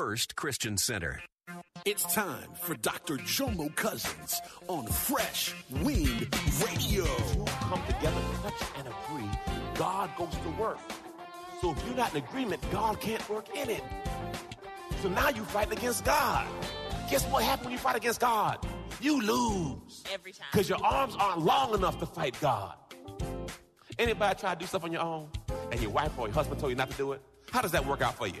First Christian Center. It's time for Dr. Jomo Cousins on Fresh Wind Radio. Come together, touch, and agree. God goes to work. So if you're not in agreement, God can't work in it. So now you fight against God. Guess what happens when you fight against God? You lose. Every time. Because your arms aren't long enough to fight God. Anybody try to do stuff on your own and your wife or your husband told you not to do it? How does that work out for you?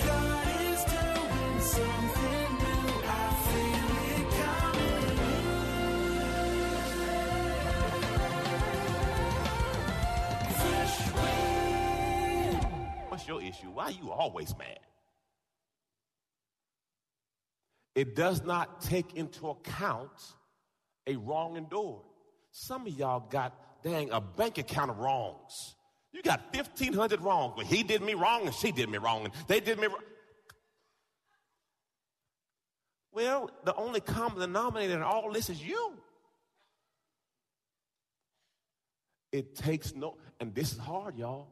Your issue? Why are you always mad? It does not take into account a wrong endured. Some of y'all got, dang, a bank account of wrongs. You got 1,500 wrongs. Well, he did me wrong and she did me wrong and they did me wrong. Well, the only common denominator in all this is you. It takes no, and this is hard, y'all,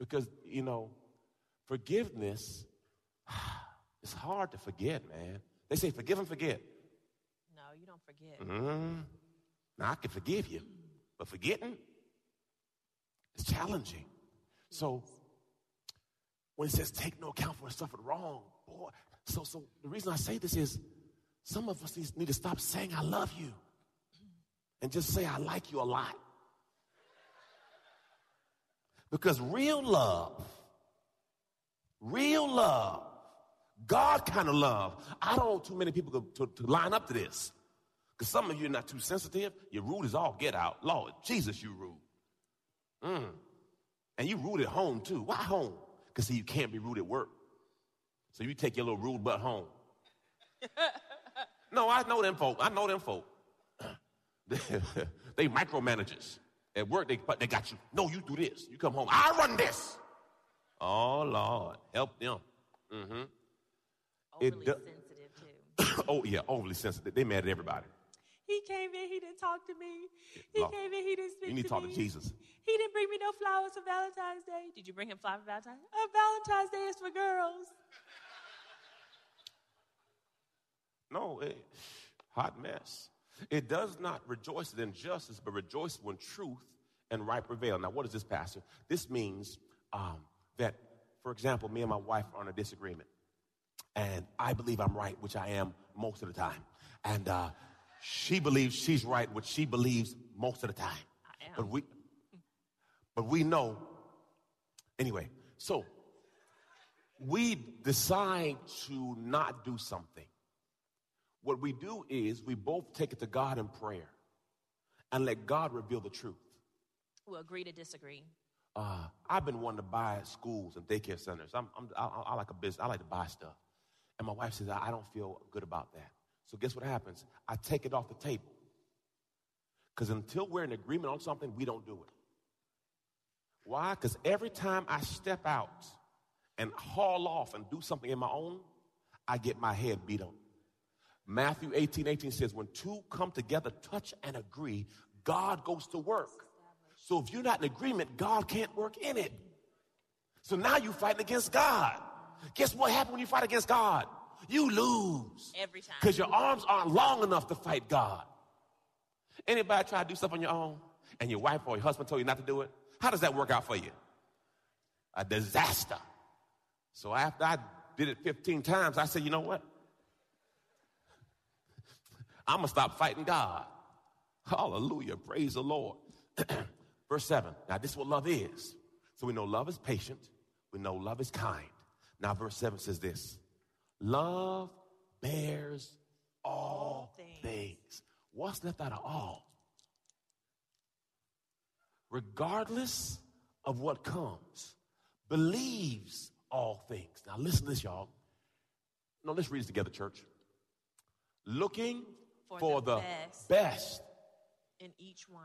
because, you know, forgiveness, it's hard to forget, man. They say forgive and forget. No, you don't forget. Mm-hmm. Now, I can forgive you, but forgetting, it's challenging. So, when it says take no account for what suffered wrong, boy, so, so the reason I say this is some of us need to stop saying I love you and just say I like you a lot. Because real love, real love, God kind of love, I don't want too many people to, to, to line up to this. Because some of you are not too sensitive. You're rude as all get out. Lord, Jesus, you rude. Mm. And you rude at home too. Why home? Because see, you can't be rude at work. So you take your little rude butt home. no, I know them folk. I know them folk. they micromanagers. At work, they, they got you. No, you do this. You come home. I run this. Oh, Lord. Help them. Mm-hmm. Overly do- sensitive too. oh, yeah, overly sensitive. They mad at everybody. He came in, he didn't talk to me. He Lord, came in, he didn't speak You need to to talk me. to Jesus. He didn't bring me no flowers for Valentine's Day. Did you bring him flowers for Valentine's? Uh, Valentine's Day is for girls. No, it, hot mess. It does not rejoice in injustice, but rejoice when truth and right prevail. Now, what is this, Pastor? This means um, that, for example, me and my wife are in a disagreement, and I believe I'm right, which I am most of the time, and uh, she believes she's right, which she believes most of the time. I am. But we, but we know. Anyway, so we decide to not do something. What we do is we both take it to God in prayer and let God reveal the truth. We'll agree to disagree. Uh, I've been wanting to buy schools and daycare centers. I'm, I'm, I, I like a business. I like to buy stuff. And my wife says, I don't feel good about that. So guess what happens? I take it off the table. Because until we're in agreement on something, we don't do it. Why? Because every time I step out and haul off and do something in my own, I get my head beat on. Matthew 18, 18 says, when two come together, touch and agree, God goes to work. So if you're not in agreement, God can't work in it. So now you're fighting against God. Guess what happens when you fight against God? You lose. Every time. Because your arms aren't long enough to fight God. Anybody try to do stuff on your own and your wife or your husband told you not to do it? How does that work out for you? A disaster. So after I did it 15 times, I said, you know what? I'm going to stop fighting God. Hallelujah. Praise the Lord. Verse 7. Now, this is what love is. So we know love is patient, We know love is kind. Now, verse 7 says this Love bears all things. things. What's left out of all? Regardless of what comes, believes all things. Now, listen to this, y'all. No, let's read this together, church. Looking for, For the, the best. best. In each one.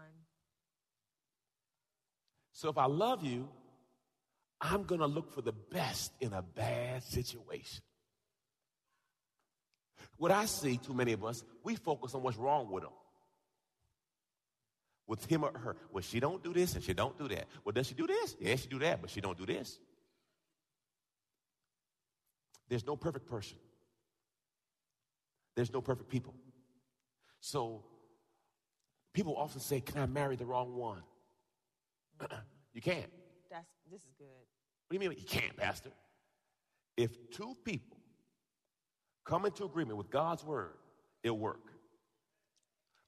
So if I love you, I'm going to look for the best in a bad situation. What I see, too many of us, we focus on what's wrong with them. With him or her. Well, she don't do this and she don't do that. Well, does she do this? Yeah, she do that, but she don't do this. There's no perfect person. There's no perfect people. So people often say, Can I marry the wrong one? you can't. That's this is good. What do you mean you can't, Pastor? If two people come into agreement with God's word, it'll work.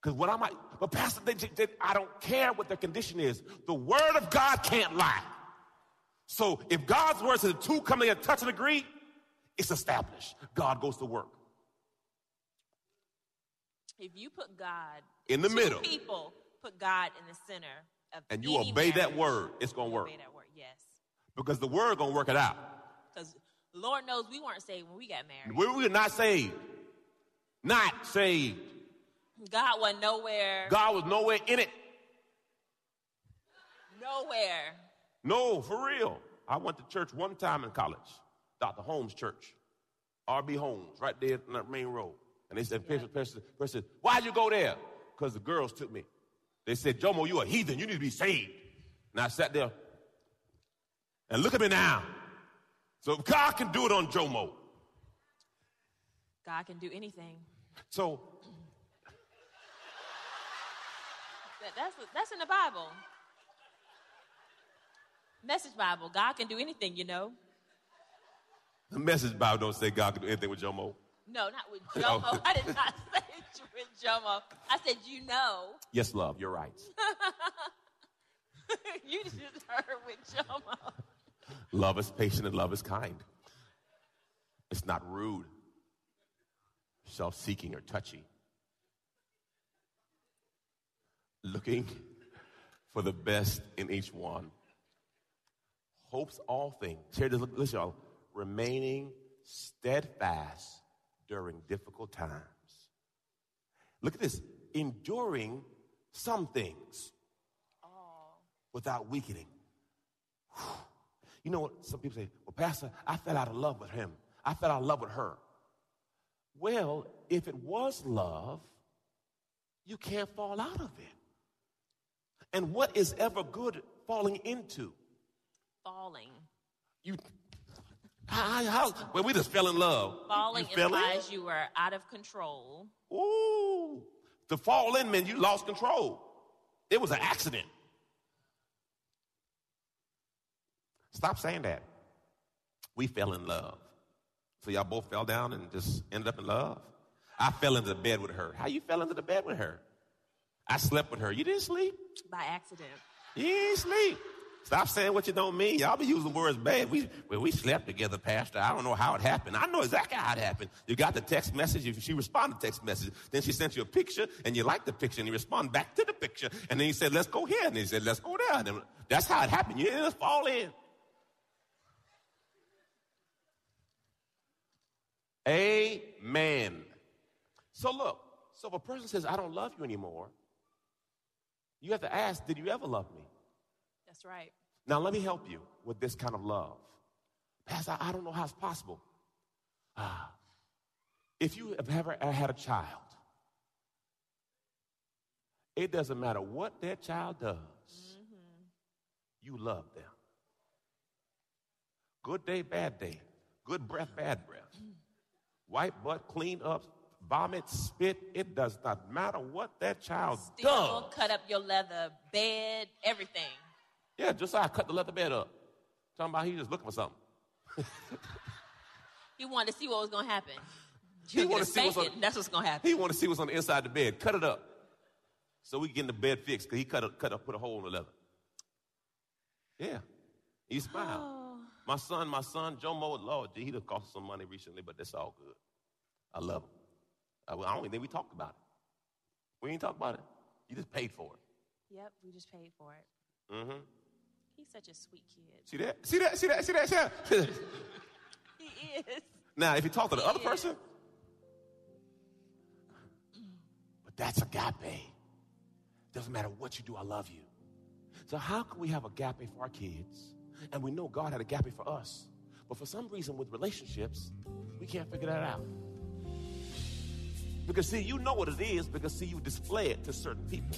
Because what I might, but Pastor, they, they, I don't care what their condition is. The word of God can't lie. So if God's word says the two come together, touch and agree, it's established. God goes to work. If you put God In the two middle. people put God in the center of And you obey that word, it's gonna work. Obey that word, yes. Because the word gonna work it out. Because Lord knows we weren't saved when we got married. We were not saved. Not saved. God wasn't nowhere, God was nowhere in it. nowhere. No, for real. I went to church one time in college, Dr. Holmes Church, R.B. Holmes, right there on the main road. And they said, person, person, person, why'd you go there? Because the girls took me. They said, Jomo, you a heathen. You need to be saved. And I sat there. And look at me now. So God can do it on Jomo. God can do anything. So That, that's that's in the Bible. Message Bible. God can do anything, you know. the message Bible don't say God can do anything with Jomo. No, not with Jomo. I did not say it with Jomo. I said you know. Yes, love, you're right. you just heard with Jomo. Love is patient and love is kind. It's not rude, self seeking, or touchy. Looking for the best in each one. Hopes all things. Here it is. Look, listen, y'all. Remaining steadfast during difficult times. Look at this. Enduring some things without weakening. You know what? Some people say, well, Pastor, I fell out of love with him. I fell out of love with her. Well, if it was love, you can't fall out of it. And what is ever good falling into? Falling. You, how, how, well, we just fell in love. Falling you fell implies you were out of control. Ooh. To fall in meant you lost control. It was an accident. Stop saying that. We fell in love. So y'all both fell down and just ended up in love. I fell into the bed with her. How you fell into the bed with her? I slept with her. You didn't sleep. By accident. You didn't sleep. Stop saying what you don't mean. Y'all be using words bad. We well, we slept together, Pastor. I don't know how it happened. I know exactly how it happened. You got the text message. She responded to text message. Then she sent you a picture, and you liked the picture, and you respond back to the picture. And then you said, "Let's go here," and he said, "Let's go there." And that's how it happened. You just fall in. Amen. So look, so if a person says, I don't love you anymore, you have to ask, did you ever love me? That's right. Now let me help you with this kind of love. Pastor, I don't know how it's possible. Ah, if you have ever had a child, it doesn't matter what that child does, you love them. Good day, bad day. Good breath, bad breath. White butt, clean up, vomit, spit. It does not matter what that child Still does. cut up your leather bed, everything. Yeah, just like I cut the leather bed up. Talking about he just looking for something. He wanted to see what was going to happen. He You're wanna see what's spank on- that's what's going to happen. He want to see what's on the inside of the bed. Cut it up. So we get in the bed fixed because he cut, a, cut up, put a hole in the leather. Yeah. He smiled. My son, my son, Jomo, Lord, he done cost us some money recently, but that's all good. I love him. I, I don't even think we talked about it. We ain't talked about it. You just paid for it. Yep, we just paid for it. Mm-hmm. He's such a sweet kid. See that? See that? See that? See that? See that? He is. now, if you talk to the other Yeah. person, but that's agape. Doesn't matter what you do, I love you. So how can we have agape for our kids? And we know God had a agape for us. But for some reason with relationships, we can't figure that out. Because see, you know what it is because see, you display it to certain people.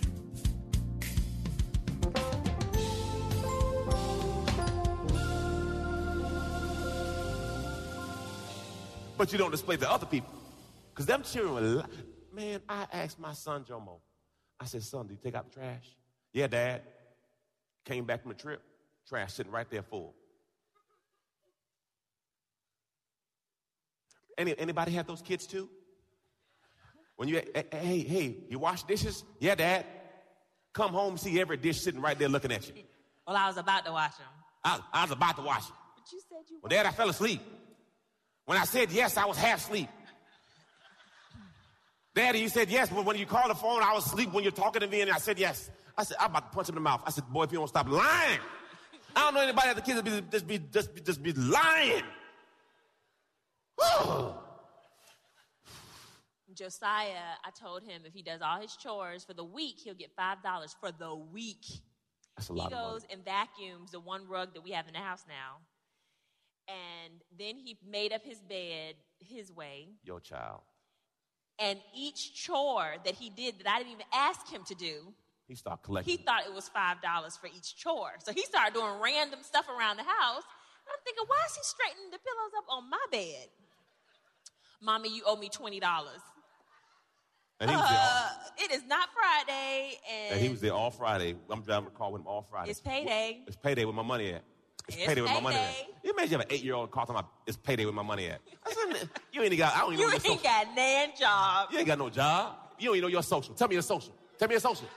But you don't display to other people. Because them children were, li- man, I asked my son Jomo, I said, son, do you take out the trash? Yeah, dad. Came back from the trip, trash sitting right there full. Any, anybody have those kids too? When you, hey, hey, hey, you wash dishes? Yeah, dad. Come home, see every dish sitting right there looking at you. Well, I was about to wash them. I, I was about to wash it. But you said you Well, dad, I fell asleep. When I said yes, I was half asleep. Daddy, you said yes, but when you called the phone, I was asleep when you're talking to me, and I said yes. I said, I'm about to punch him in the mouth. I said, boy, if you don't stop lying. I don't know anybody at the kids that be, just be just be just be lying. Josiah, I told him if he does all his chores for the week, he'll get five dollars for the week. That's a He lot of goes and vacuums the one rug that we have in the house now. And then he made up his bed his way. Your child. And each chore that he did that I didn't even ask him to do, He start collecting. he thought it was five dollars for each chore. So he started doing random stuff around the house. And I'm thinking, why is he straightening the pillows up on my bed? Mommy, you owe me twenty dollars. and, he was there all, Uh, it is not Friday, and, and he was there all Friday. I'm driving the car with him all Friday. It's payday. It's payday with my money at. It's, It's payday with my money at. You imagine you have an eight-year-old car talking about it's payday with my money at. Said, you ain't got. I don't even You know your ain't got nan job. You ain't got no job. You don't even know your social. Tell me your social. Tell me your social.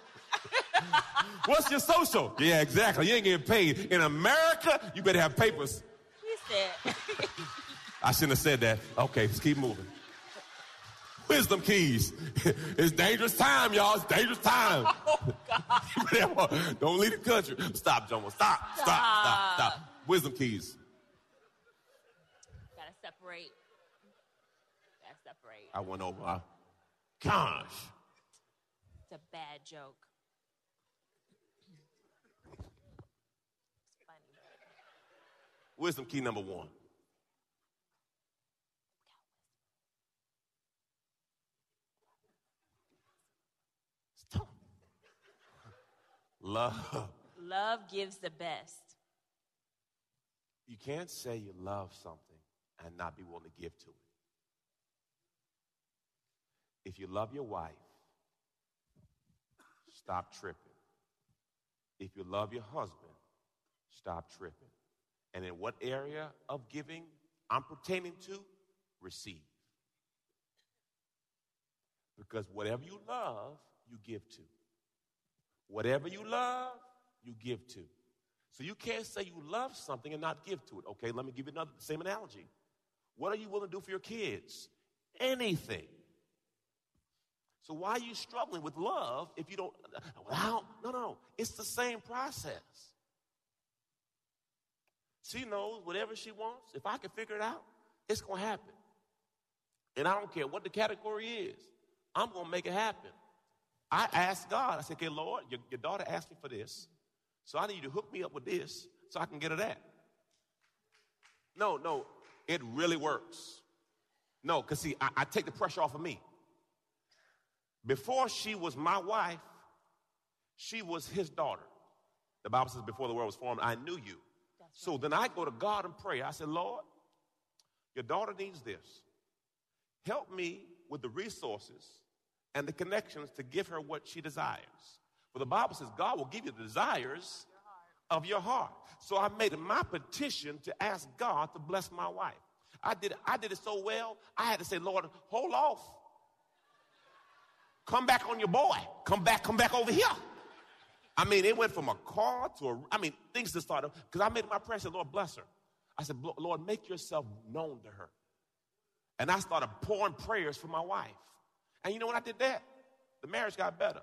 What's your social? Yeah, exactly. You ain't getting paid. In America, you better have papers. He said, I shouldn't have said that. Okay, let's keep moving. Wisdom keys. It's dangerous time, y'all. It's dangerous time. Oh, Don't leave the country. Stop, Jomo. Stop. Stop. Stop. Stop. Wisdom keys. gotta separate. Gotta separate. I went over. uh, Gosh. It's a bad joke. It's funny. Wisdom key number one. Stop. Love. Love gives the best. You can't say you love something and not be willing to give to it. If you love your wife, stop tripping. If you love your husband, stop tripping. And in what area of giving I'm pertaining to, receive. Because whatever you love, you give to. Whatever you love, you give to. So you can't say you love something and not give to it. Okay, let me give you another same analogy. What are you willing to do for your kids? Anything. So why are you struggling with love if you don't? Well, no, no, it's the same process. She knows whatever she wants. If I can figure it out, it's going to happen. And I don't care what the category is. I'm going to make it happen. I asked God, I said, okay, Lord, your, your daughter asked me for this. So I need you to hook me up with this so I can get her that. No, no, it really works. No, because see, I, I take the pressure off of me. Before she was my wife, she was his daughter. The Bible says, before the world was formed, I knew you. So then I go to God and pray. I said, Lord, your daughter needs this. Help me with the resources and the connections to give her what she desires. For the Bible says God will give you the desires of your heart. So I made my petition to ask God to bless my wife. I did, I did it so well, I had to say, Lord, hold off. Come back on your boy. Come back, come back over here. I mean, it went from a car to a, I mean, things just started, because I made my prayer, I said, Lord, bless her. I said, Lord, make yourself known to her. And I started pouring prayers for my wife. And you know when I did that? The marriage got better.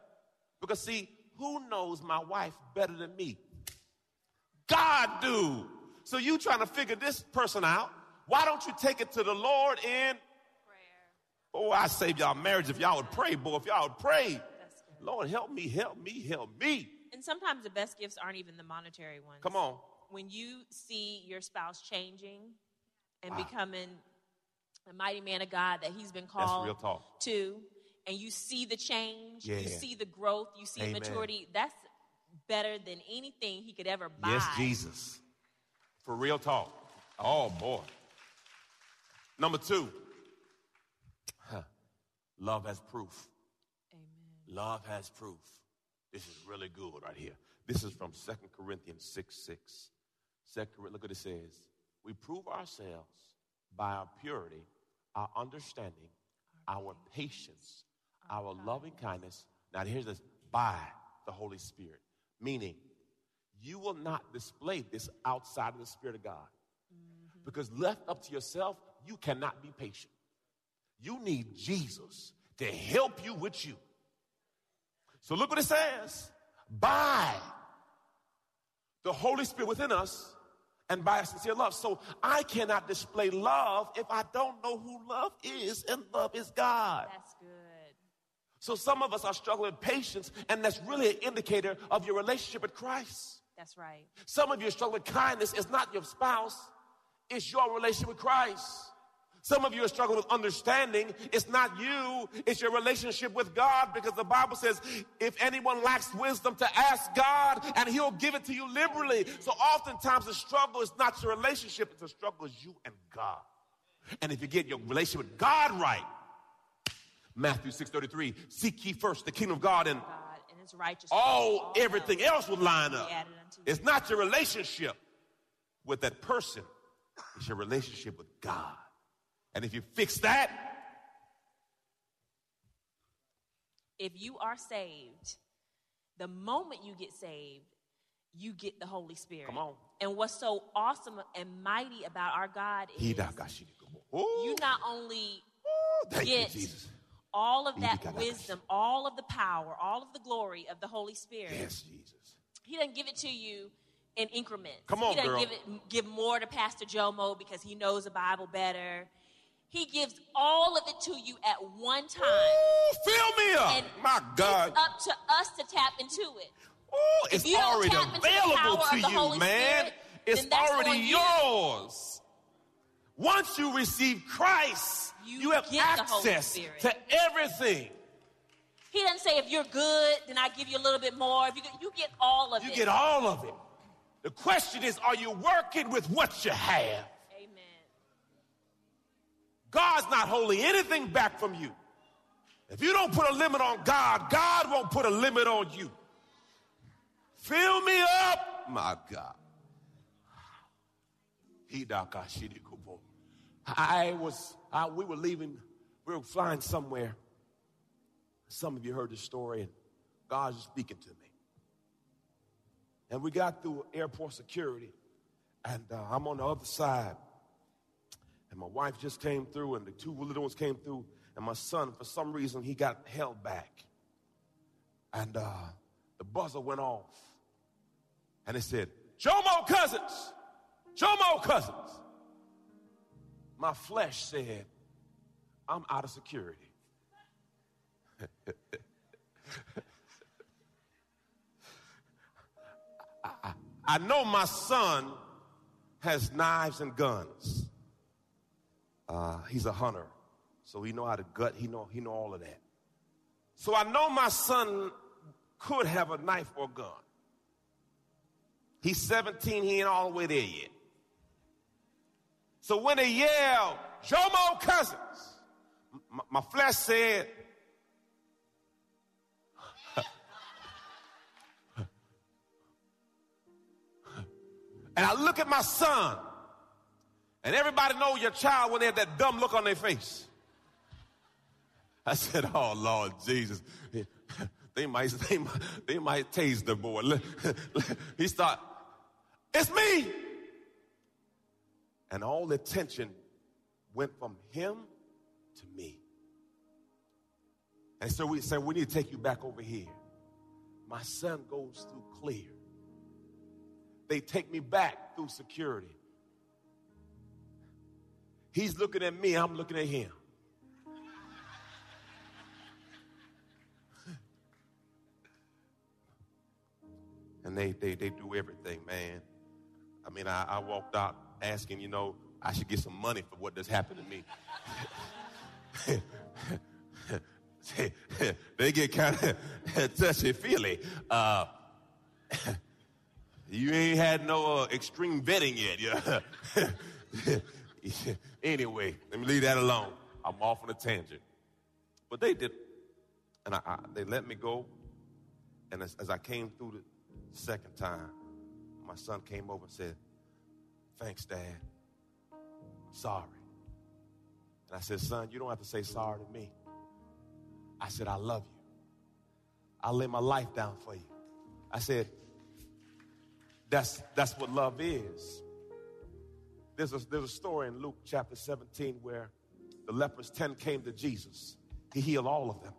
Because see, who knows my wife better than me? God do. So you trying to figure this person out. Why don't you take it to the Lord in prayer? Oh, I save y'all marriage if y'all would pray, boy. If y'all would pray. Lord, help me, help me, help me. And sometimes the best gifts aren't even the monetary ones. Come on. When you see your spouse changing and wow. becoming a mighty man of God that he's been called to, and you see the change, yeah. you see the growth, you see Amen. maturity, that's better than anything he could ever buy. Yes, Jesus. For real talk. Oh, boy. Number two, huh. love has proof. Amen. Love has proof. This is really good right here. This is from 2 Corinthians 6 6. Second, look what it says. We prove ourselves by our purity, our understanding, our patience, our loving kindness. Now, here's this by the Holy Spirit. Meaning, you will not display this outside of the Spirit of God. Mm-hmm. Because left up to yourself, you cannot be patient. You need Jesus to help you with you. So look what it says. By the Holy Spirit within us and by a sincere love. So I cannot display love if I don't know who love is, and love is God. That's. So some of us are struggling with patience, and that's really an indicator of your relationship with Christ. That's right. Some of you are struggling with kindness. It's not your spouse, it's your relationship with Christ. Some of you are struggling with understanding. It's not you, it's your relationship with God because the Bible says if anyone lacks wisdom to ask God and he'll give it to you liberally. So oftentimes the struggle is not your relationship, it's the struggle is you and God. And if you get your relationship with God right, Matthew 6:33, seek ye first the kingdom of God and, God and his righteousness. All, everything else will line up. It's not your relationship with that person, it's your relationship with God. And if you fix that, if you are saved, the moment you get saved, you get the Holy Spirit. Come on. And what's so awesome and mighty about our God is you not only Ooh, get you, all of that wisdom, all of the power, all of the glory of the Holy Spirit. Yes, Jesus. He doesn't give it to you in increments. Come on, he doesn't girl. give it give more to Pastor Jomo because he knows the Bible better. He gives all of it to you at one time. Ooh, fill me up. And My God. It's up to us to tap into it. Ooh, it's already available to you, man. Spirit, it's already yours. Once you receive Christ, you, you have access to everything. He doesn't say if you're good, then I give you a little bit more. If you, you get all of you it. You get all of it. The question is, are you working with what you have? Amen. God's not holding anything back from you. If you don't put a limit on God, God won't put a limit on you. Fill me up, my God. I was, I, we were leaving, we were flying somewhere. Some of you heard the story, and God was speaking to me. And we got through airport security, and uh, I'm on the other side. And my wife just came through, and the two little ones came through, and my son, for some reason, he got held back. And uh, the buzzer went off, and it said, Jomo Cousins, Jomo Cousins. My flesh said, I'm out of security. I, I know my son has knives and guns. Uh, he's a hunter, so he know how to gut. He know he know all of that. So I know my son could have a knife or gun. He's 17. He ain't all the way there yet. So when they yell, Jomo Cousins, my, my flesh said, And I look at my son, and everybody know your child when they have that dumb look on their face. I said, "Oh Lord Jesus, they might they might, they might tase the boy." he start, "It's me," and all the attention went from him to me. And so we said, "We need to take you back over here." My son goes through clear they take me back through security. He's looking at me, I'm looking at him. and they, they, they do everything, man. I mean, I, I walked out asking, you know, I should get some money for what just happened to me. they get kind of touchy feely. Uh, you ain't had no uh, extreme vetting yet. Anyway, let me leave that alone. I'm off on a tangent. But they did, and I, I, they let me go. And as, as I came through the second time, my son came over and said, Thanks, Dad. Sorry. And I said, Son, you don't have to say sorry to me. I said, I love you. I'll lay my life down for you. I said, that's, that's what love is. There's a, there's a story in Luke chapter 17 where the lepers 10 came to Jesus. He healed all of them.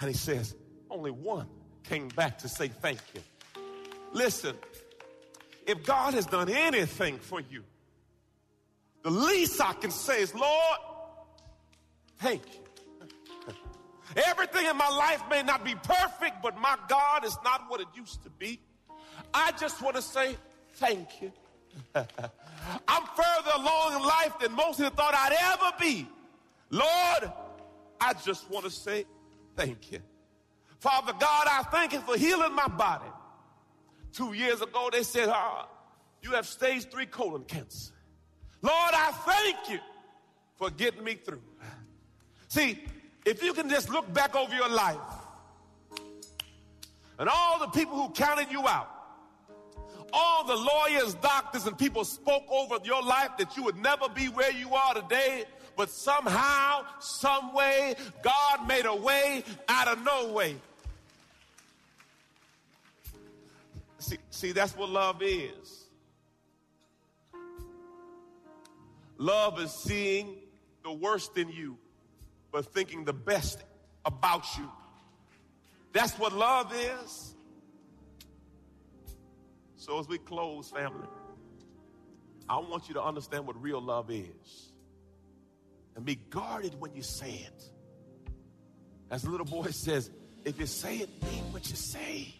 And he says, only one came back to say thank you. Listen, if God has done anything for you, the least I can say is, Lord, thank you. Everything in my life may not be perfect, but my God is not what it used to be. I just want to say thank you. I'm further along in life than most of thought I'd ever be. Lord, I just want to say thank you. Father God, I thank you for healing my body. Two years ago, they said, oh, You have stage three colon cancer. Lord, I thank you for getting me through. See, if you can just look back over your life and all the people who counted you out, all the lawyers, doctors, and people spoke over your life that you would never be where you are today, but somehow, some way, God made a way out of no way. See, see, that's what love is. Love is seeing the worst in you, but thinking the best about you. That's what love is. So as we close, family, I want you to understand what real love is. And be guarded when you say it. As the little boy says, if you say it, mean what you say.